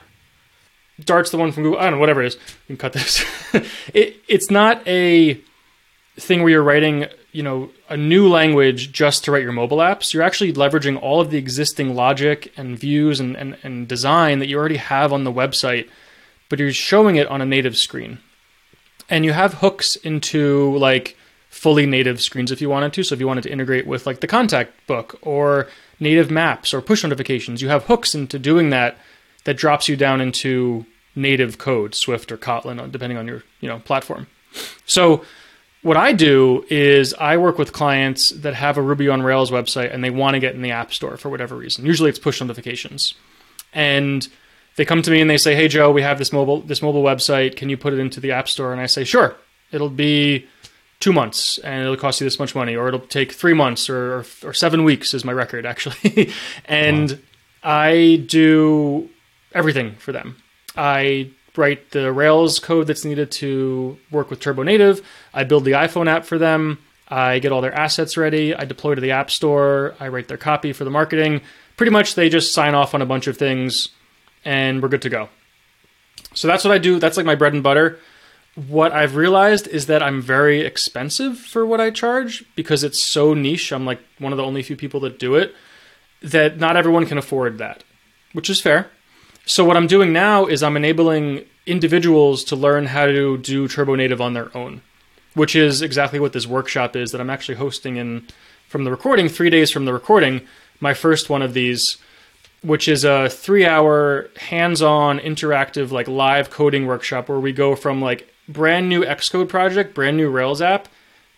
Dart's the one from Google I don't know whatever it is. You can cut this. It it's not a thing where you're writing you know a new language just to write your mobile apps. You're actually leveraging all of the existing logic and views and, and, and design that you already have on the website but you're showing it on a native screen and you have hooks into like fully native screens if you wanted to so if you wanted to integrate with like the contact book or native maps or push notifications you have hooks into doing that that drops you down into native code swift or kotlin uh, depending on your you know platform so what I do is I work with clients that have a Ruby on Rails website and they want to get in the App Store for whatever reason. Usually it's push notifications. And they come to me and they say, "Hey Joe, we have this mobile this mobile website. Can you put it into the App Store?" And I say, "Sure. It'll be 2 months and it'll cost you this much money or it'll take 3 months or or, or 7 weeks is my record actually." and I do everything for them. I write the Rails code that's needed to work with Turbo Native. I build the iPhone app for them. I get all their assets ready. I deploy to the App Store. I write their copy for the marketing. Pretty much, they just sign off on a bunch of things, and we're good to go. So that's what I do. That's like my bread and butter. What I've realized is that I'm very expensive for what I charge because it's so niche. I'm like one of the only few people that do it. That not everyone can afford that, which is fair. So what I'm doing now is I'm enabling individuals to learn how to do Turbo Native on their own, which is exactly what this workshop is that I'm actually hosting in from the recording, three days from the recording, my first one of these, which is a three hour hands-on interactive like live coding workshop where we go from like brand new Xcode project, brand new Rails app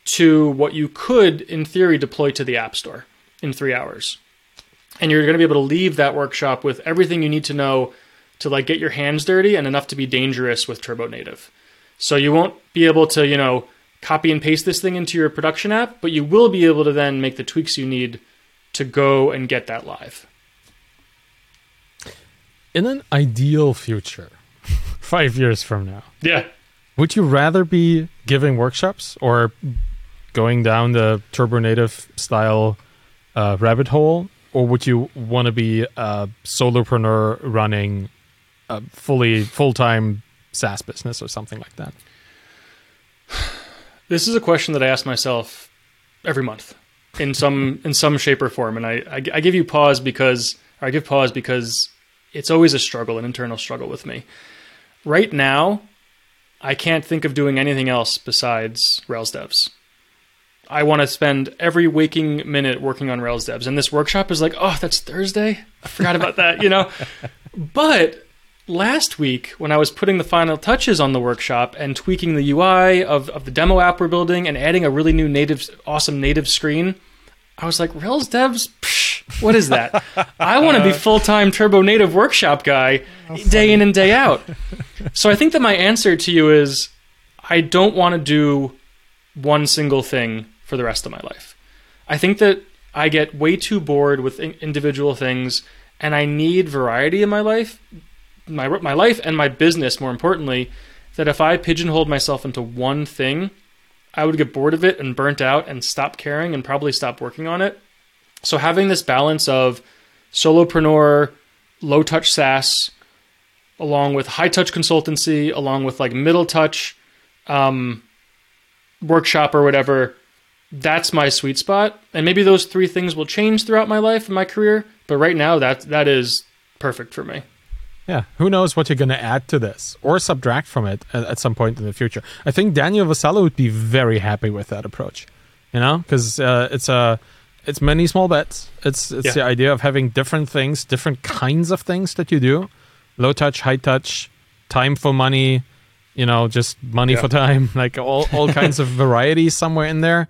to what you could, in theory, deploy to the App Store in three hours. And you're going to be able to leave that workshop with everything you need to know to like get your hands dirty and enough to be dangerous with Turbo Native. So you won't be able to, you know, copy and paste this thing into your production app, but you will be able to then make the tweaks you need to go and get that live. In an ideal future, five years from now, Yeah. would you rather be giving workshops or going down the Turbo Native style uh, rabbit hole, or would you want to be a solopreneur running a fully full time SaaS business or something like that? This is a question that I ask myself every month in some in some shape or form, and I, I, I give you pause because or I give pause because it's always a struggle, an internal struggle with me. Right now, I can't think of doing anything else besides Rails devs. I want to spend every waking minute working on Rails devs, and this workshop is like, oh, that's Thursday. I forgot about that, you know. But last week when I was putting the final touches on the workshop and tweaking the UI of, of the demo app we're building and adding a really new native, awesome native screen, I was like, Rails devs, psh, what is that? I want to be uh, full time Turbo Native workshop guy oh, day in and day out. so I think that my answer to you is I don't want to do one single thing for the rest of my life. I think that I get way too bored with individual things and I need variety in my life my my life and my business more importantly that if I pigeonholed myself into one thing, I would get bored of it and burnt out and stop caring and probably stop working on it. So having this balance of solopreneur, low touch SaaS, along with high touch consultancy, along with like middle touch um, workshop or whatever, that's my sweet spot. And maybe those three things will change throughout my life and my career, but right now that that is perfect for me. Yeah, who knows what you're going to add to this or subtract from it at, at, some point in the future. I think Daniel Vassallo would be very happy with that approach, you know, because uh, it's a it's many small bets. It's it's yeah. the idea of having different things, different kinds of things that you do, low touch, high touch, time for money, you know, just money yeah. for time, like all all kinds of varieties somewhere in there.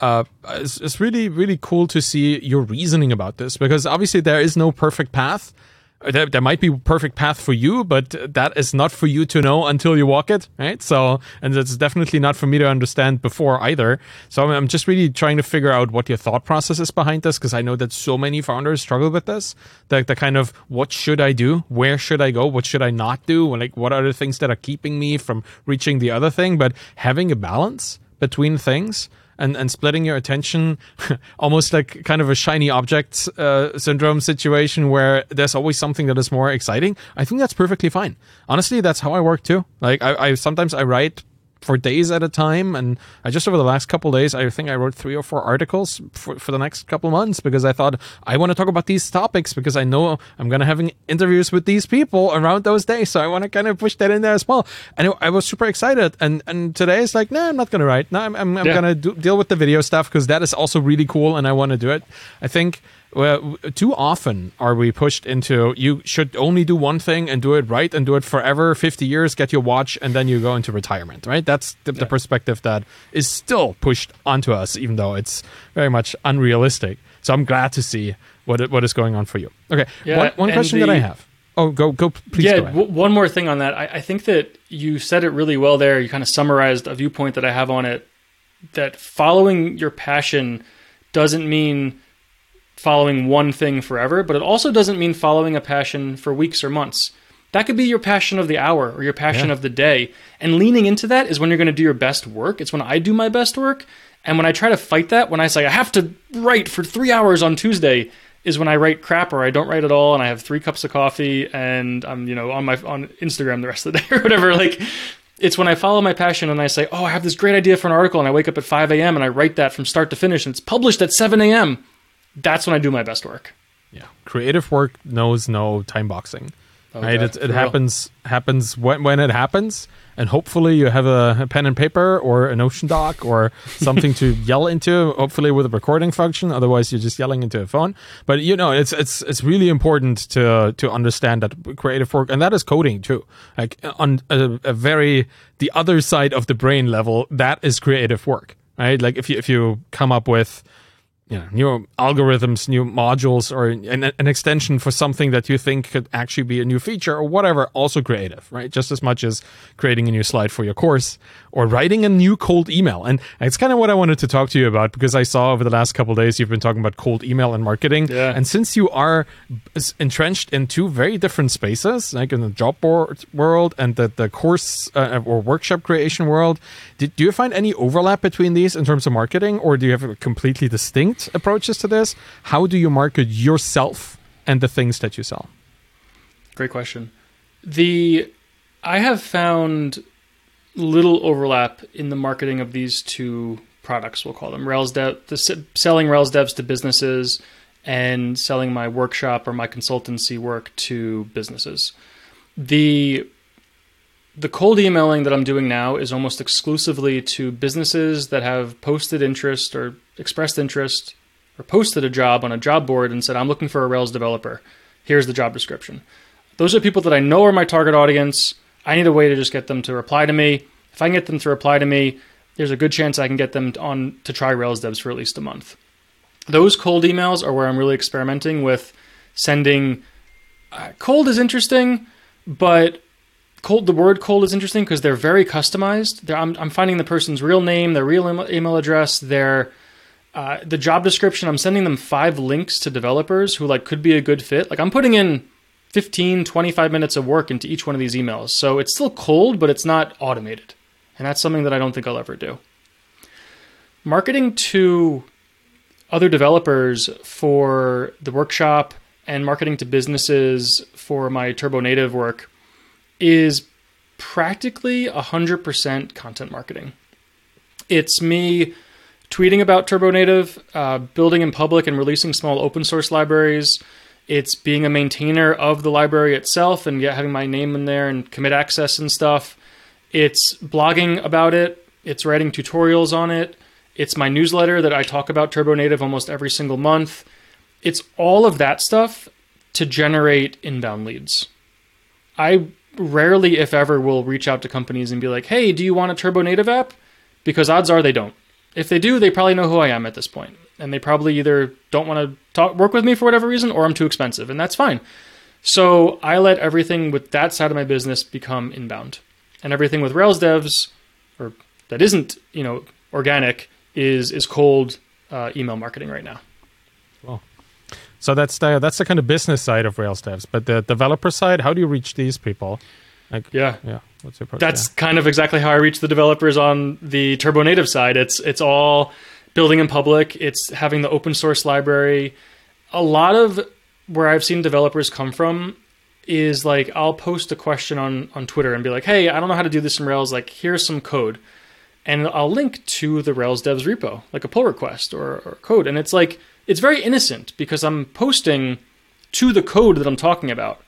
Uh, it's, it's really really cool to see your reasoning about this because obviously there is no perfect path there, there might be perfect path for you, but that is not for you to know until you walk it, right? So, and it's definitely not for me to understand before either. So I'm just really trying to figure out what your thought process is behind this because I know that so many founders struggle with this. The, the kind of what should I do? Where should I go? What should I not do? Like, what are the things that are keeping me from reaching the other thing? But having a balance between things and, and splitting your attention almost like kind of a shiny object uh, syndrome situation where there's always something that is more exciting i think that's perfectly fine. Honestly that's how i work too. Like i, I sometimes i write for days at a time. And I just over the last couple days, I think I wrote three or four articles for, for the next couple months because I thought I want to talk about these topics because I know I'm going to having interviews with these people around those days. So I want to kind of push that in there as well. And I was super excited. And and today it's like, no, nah, I'm not going to write. No, I'm, I'm, I'm yeah. going to deal with the video stuff because that is also really cool and I want to do it. I think well, too often are we pushed into you should only do one thing and do it right and do it forever 50 years get your watch and then you go into retirement right? That's the, yeah. the perspective that is still pushed onto us even though it's very much unrealistic. So i'm glad to see what what is going on for you. Okay yeah, one, one question the, that i have. Oh go go please yeah go w- one more thing on that. I, I think that you said it really well there. You kind of summarized a viewpoint that i have on it that following your passion doesn't mean following one thing forever, but it also doesn't mean following a passion for weeks or months. That could be your passion of the hour or your passion yeah. of the day. And leaning into that is when you're going to do your best work. It's when I do my best work. And when I try to fight that, when I say I have to write for three hours on Tuesday, is when I write crap or I don't write at all and I have three cups of coffee and I'm, you know, on my on Instagram the rest of the day or whatever. Like it's when I follow my passion and I say, Oh, I have this great idea for an article and I wake up at 5 a.m. and I write that from start to finish and it's published at 7 a.m that's when I do my best work. Yeah, creative work knows no time boxing. Okay, right, it, it happens happens when when it happens, and hopefully you have a, a pen and paper or a Notion doc or something to yell into. Hopefully with a recording function. Otherwise, you're just yelling into a phone. But you know, it's it's it's really important to to understand that creative work, and that is coding too. Like on a, a very the other side of the brain level, that is creative work right? Like if you if you come up with you know, new algorithms, new modules, or an, an, extension for something that you think could actually be a new feature or whatever, also creative, right? Just as much as creating a new slide for your course or writing a new cold email. And it's kind of what I wanted to talk to you about because I saw over the last couple days you've been talking about cold email and marketing. Yeah. And since you are entrenched in two very different spaces, like in the job board world and the, the course uh, or workshop creation world, do, do you find any overlap between these in terms of marketing or do you have a completely distinct approaches to this. How do you market yourself and the things that you sell? Great question. The I have found little overlap in the marketing of these two products. We'll call them Rails Dev, the, selling Rails devs to businesses, and selling my workshop or my consultancy work to businesses. The the cold emailing that I'm doing now is almost exclusively to businesses that have posted interest or expressed interest or posted a job on a job board and said, I'm looking for a Rails developer. Here's the job description. Those are people that I know are my target audience. I need a way to just get them to reply to me. If I can get them to reply to me, there's a good chance I can get them on to try Rails devs for at least a month. Those cold emails are where I'm really experimenting with sending. Uh, cold is interesting, but cold the word cold is interesting because they're very customized they're, I'm, I'm finding the person's real name their real email address their uh, the job description i'm sending them five links to developers who like could be a good fit. Like i'm putting in 15 25 minutes of work into each one of these emails. So it's still cold but it's not automated. And that's something that i don't think i'll ever do. Marketing to other developers for the workshop and marketing to businesses for my turbo native work is practically 100% content marketing. It's me tweeting about Turbo Native, uh, building in public and releasing small open source libraries. It's being a maintainer of the library itself and yet having my name in there and commit access and stuff. It's blogging about it. It's writing tutorials on it. It's my newsletter that I talk about Turbo Native almost every single month. It's all of that stuff to generate inbound leads. I rarely, if ever, will reach out to companies and be like, hey, do you want a Turbo Native app? Because odds are they don't. If they do, they probably know who I am at this point, and they probably either don't want to talk work with me for whatever reason, or I'm too expensive, and that's fine. So I let everything with that side of my business become inbound, and everything with Rails devs, or that isn't you know organic, is is cold uh, email marketing right now. Well, so that's the that's the kind of business side of Rails devs. But the developer side, how do you reach these people? Like, yeah, yeah. What's your approach? That's kind of exactly how I reach the developers on the Turbo Native side. It's it's all building in public. It's having the open source library. A lot of where I've seen developers come from is like I'll post a question on on Twitter and be like, "Hey, I don't know how to do this in Rails. Like, here's some code," and I'll link to the Rails devs repo, like a pull request or, or code, and it's like it's very innocent because I'm posting to the code that I'm talking about.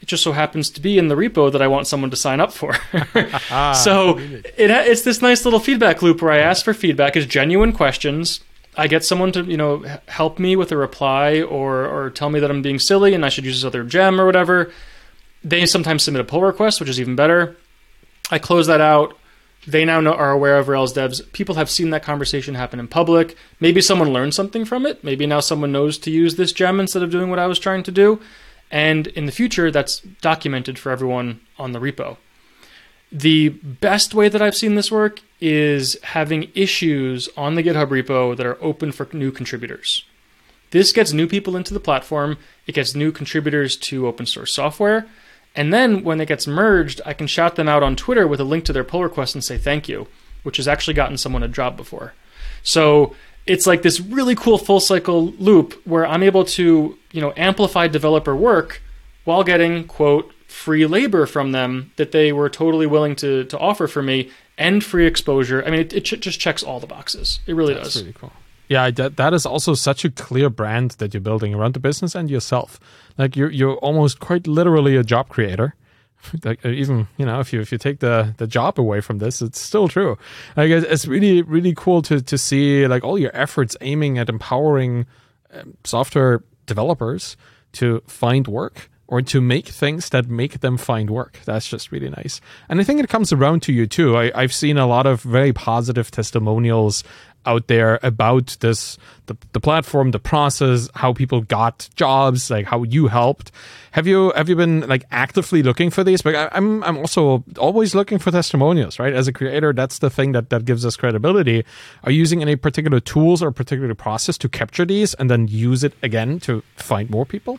It just so happens to be in the repo that I want someone to sign up for. ah, so it, it's this nice little feedback loop where I ask for feedback as genuine questions. I get someone to you know help me with a reply or or tell me that I'm being silly and I should use this other gem or whatever. They sometimes submit a pull request, which is even better. I close that out they now know, are aware of Rails devs. People have seen that conversation happen in public. Maybe someone learned something from it. Maybe now someone knows to use this gem instead of doing what I was trying to do. And in the future, that's documented for everyone on the repo. The best way that I've seen this work is having issues on the GitHub repo that are open for new contributors. This gets new people into the platform, it gets new contributors to open source software, and then when it gets merged, I can shout them out on Twitter with a link to their pull request and say thank you, which has actually gotten someone a job before. So it's like this really cool full cycle loop where I'm able to, you know, amplify developer work while getting, quote, free labor from them that they were totally willing to, to offer for me and free exposure. I mean, it, it ch- just checks all the boxes. It really That's does. Really cool. Yeah, that, that is also such a clear brand that you're building around the business and yourself. Like you're you're almost quite literally a job creator. like uh, even you know if you if you take the the job away from this, it's still true. i Like it's really really cool to to see like all your efforts aiming at empowering um, software developers to find work or to make things that make them find work. That's just really nice. And I think it comes around to you too. I, I've seen a lot of very positive testimonials out there about this the, the platform the process how people got jobs like how you helped. Have you have you been like actively looking for these? But I, i'm i'm also always looking for testimonials right? As a creator that's the thing that that gives us credibility. Are you using any particular tools or particular process to capture these and then use it again to find more people?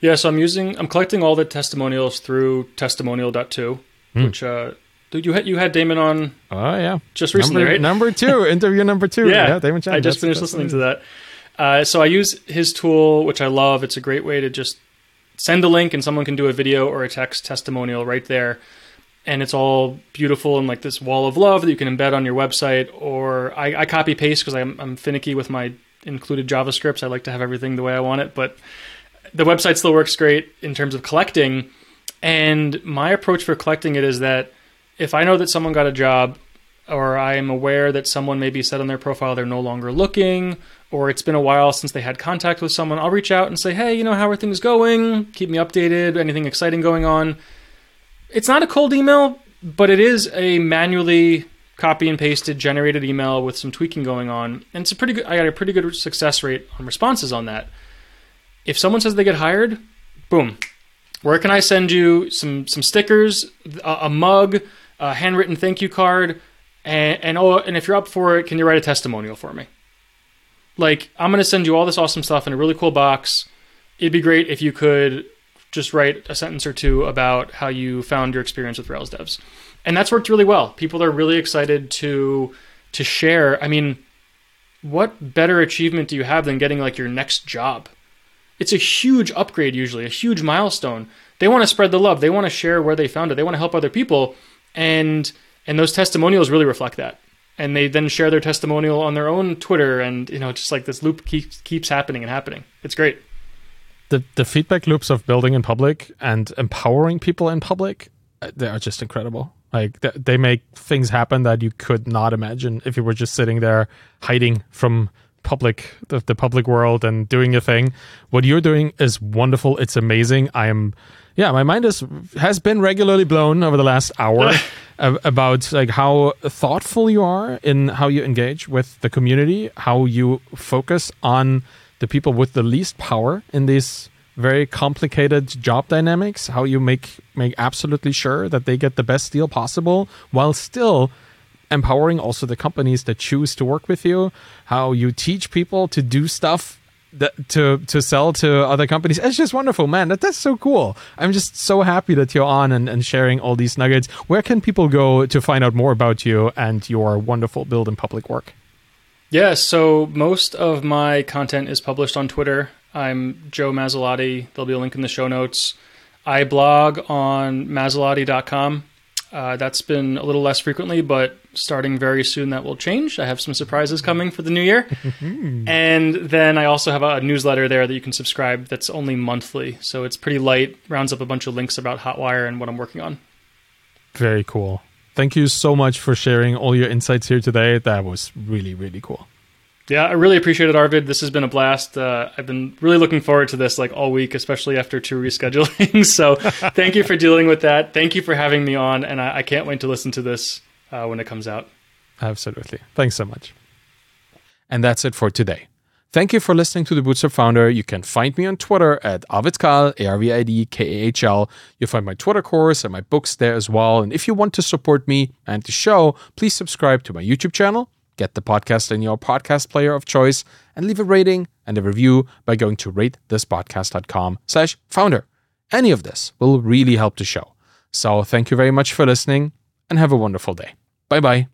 Yeah so i'm using i'm collecting all the testimonials through testimonial.to mm. which uh Dude, you had you had Damon on. Oh yeah, just recently, number, right? Number two, interview number two. yeah, yeah, Damon. I just that's, finished that's listening amazing. to that. Uh, so I use his tool, which I love. It's a great way to just send a link, and someone can do a video or a text testimonial right there, and it's all beautiful and like this wall of love that you can embed on your website. Or I, I copy paste because I'm, I'm finicky with my included JavaScripts. I like to have everything the way I want it, but the website still works great in terms of collecting. And my approach for collecting it is that if I know that someone got a job or I am aware that someone maybe said on their profile they're no longer looking, or it's been a while since they had contact with someone, I'll reach out and say, hey, you know, how are things going? Keep me updated, anything exciting going on. It's not a cold email, but it is a manually copy and pasted generated email with some tweaking going on. And it's a pretty good, I got a pretty good success rate on responses on that. If someone says they get hired, boom. Where can I send you some some stickers, a, a mug, a handwritten thank you card, and and oh, and if you're up for it, can you write a testimonial for me? Like I'm gonna send you all this awesome stuff in a really cool box. It'd be great if you could just write a sentence or two about how you found your experience with Rails devs, and that's worked really well. People are really excited to to share. I mean, what better achievement do you have than getting like your next job? It's a huge upgrade usually, a huge milestone. They want to spread the love. They want to share where they found it. They want to help other people and and those testimonials really reflect that. And they then share their testimonial on their own twitter and you know just like this loop keeps keeps happening and happening. It's great. The the feedback loops of building in public and empowering people in public uh, they are just incredible. Like they make things happen that you could not imagine if you were just sitting there hiding from public the, the public world and doing a thing. What you're doing is wonderful. It's amazing. I am yeah, my mind is has been regularly blown over the last hour about like how thoughtful you are in how you engage with the community, how you focus on the people with the least power in these very complicated job dynamics, how you make make absolutely sure that they get the best deal possible while still empowering also the companies that choose to work with you, how you teach people to do stuff to to sell to other companies. It's just wonderful, man. That, that's so cool. I'm just so happy that you're on and, and sharing all these nuggets. Where can people go to find out more about you and your wonderful build in public work? Yeah, so most of my content is published on Twitter. I'm Joe Masilotti. There'll be a link in the show notes. I blog on masilotti.com. Uh, that's been a little less frequently, but starting very soon that will change. I have some surprises coming for the new year. and then I also have a newsletter there that you can subscribe that's only monthly. So it's pretty light, rounds up a bunch of links about Hotwire and what I'm working on. Very cool. Thank you so much for sharing all your insights here today. That was really, really cool. Yeah, I really appreciate it, Arvid. This has been a blast. Uh, I've been really looking forward to this like all week, especially after two rescheduling. so thank you for dealing with that. Thank you for having me on, and I, I can't wait to listen to this uh, when it comes out. Absolutely. Thanks so much. And that's it for today. Thank you for listening to the Bootstrapped Founder. You can find me on Twitter at Arvidkahl, A-R-V-I-D-K-A-H-L. You'll find my Twitter course and my books there as well. And if you want to support me and the show, please subscribe to my YouTube channel Get the podcast in your podcast player of choice and leave a rating and a review by going to ratethispodcast.com slash founder. Any of this will really help the show. So thank you very much for listening and have a wonderful day. Bye bye.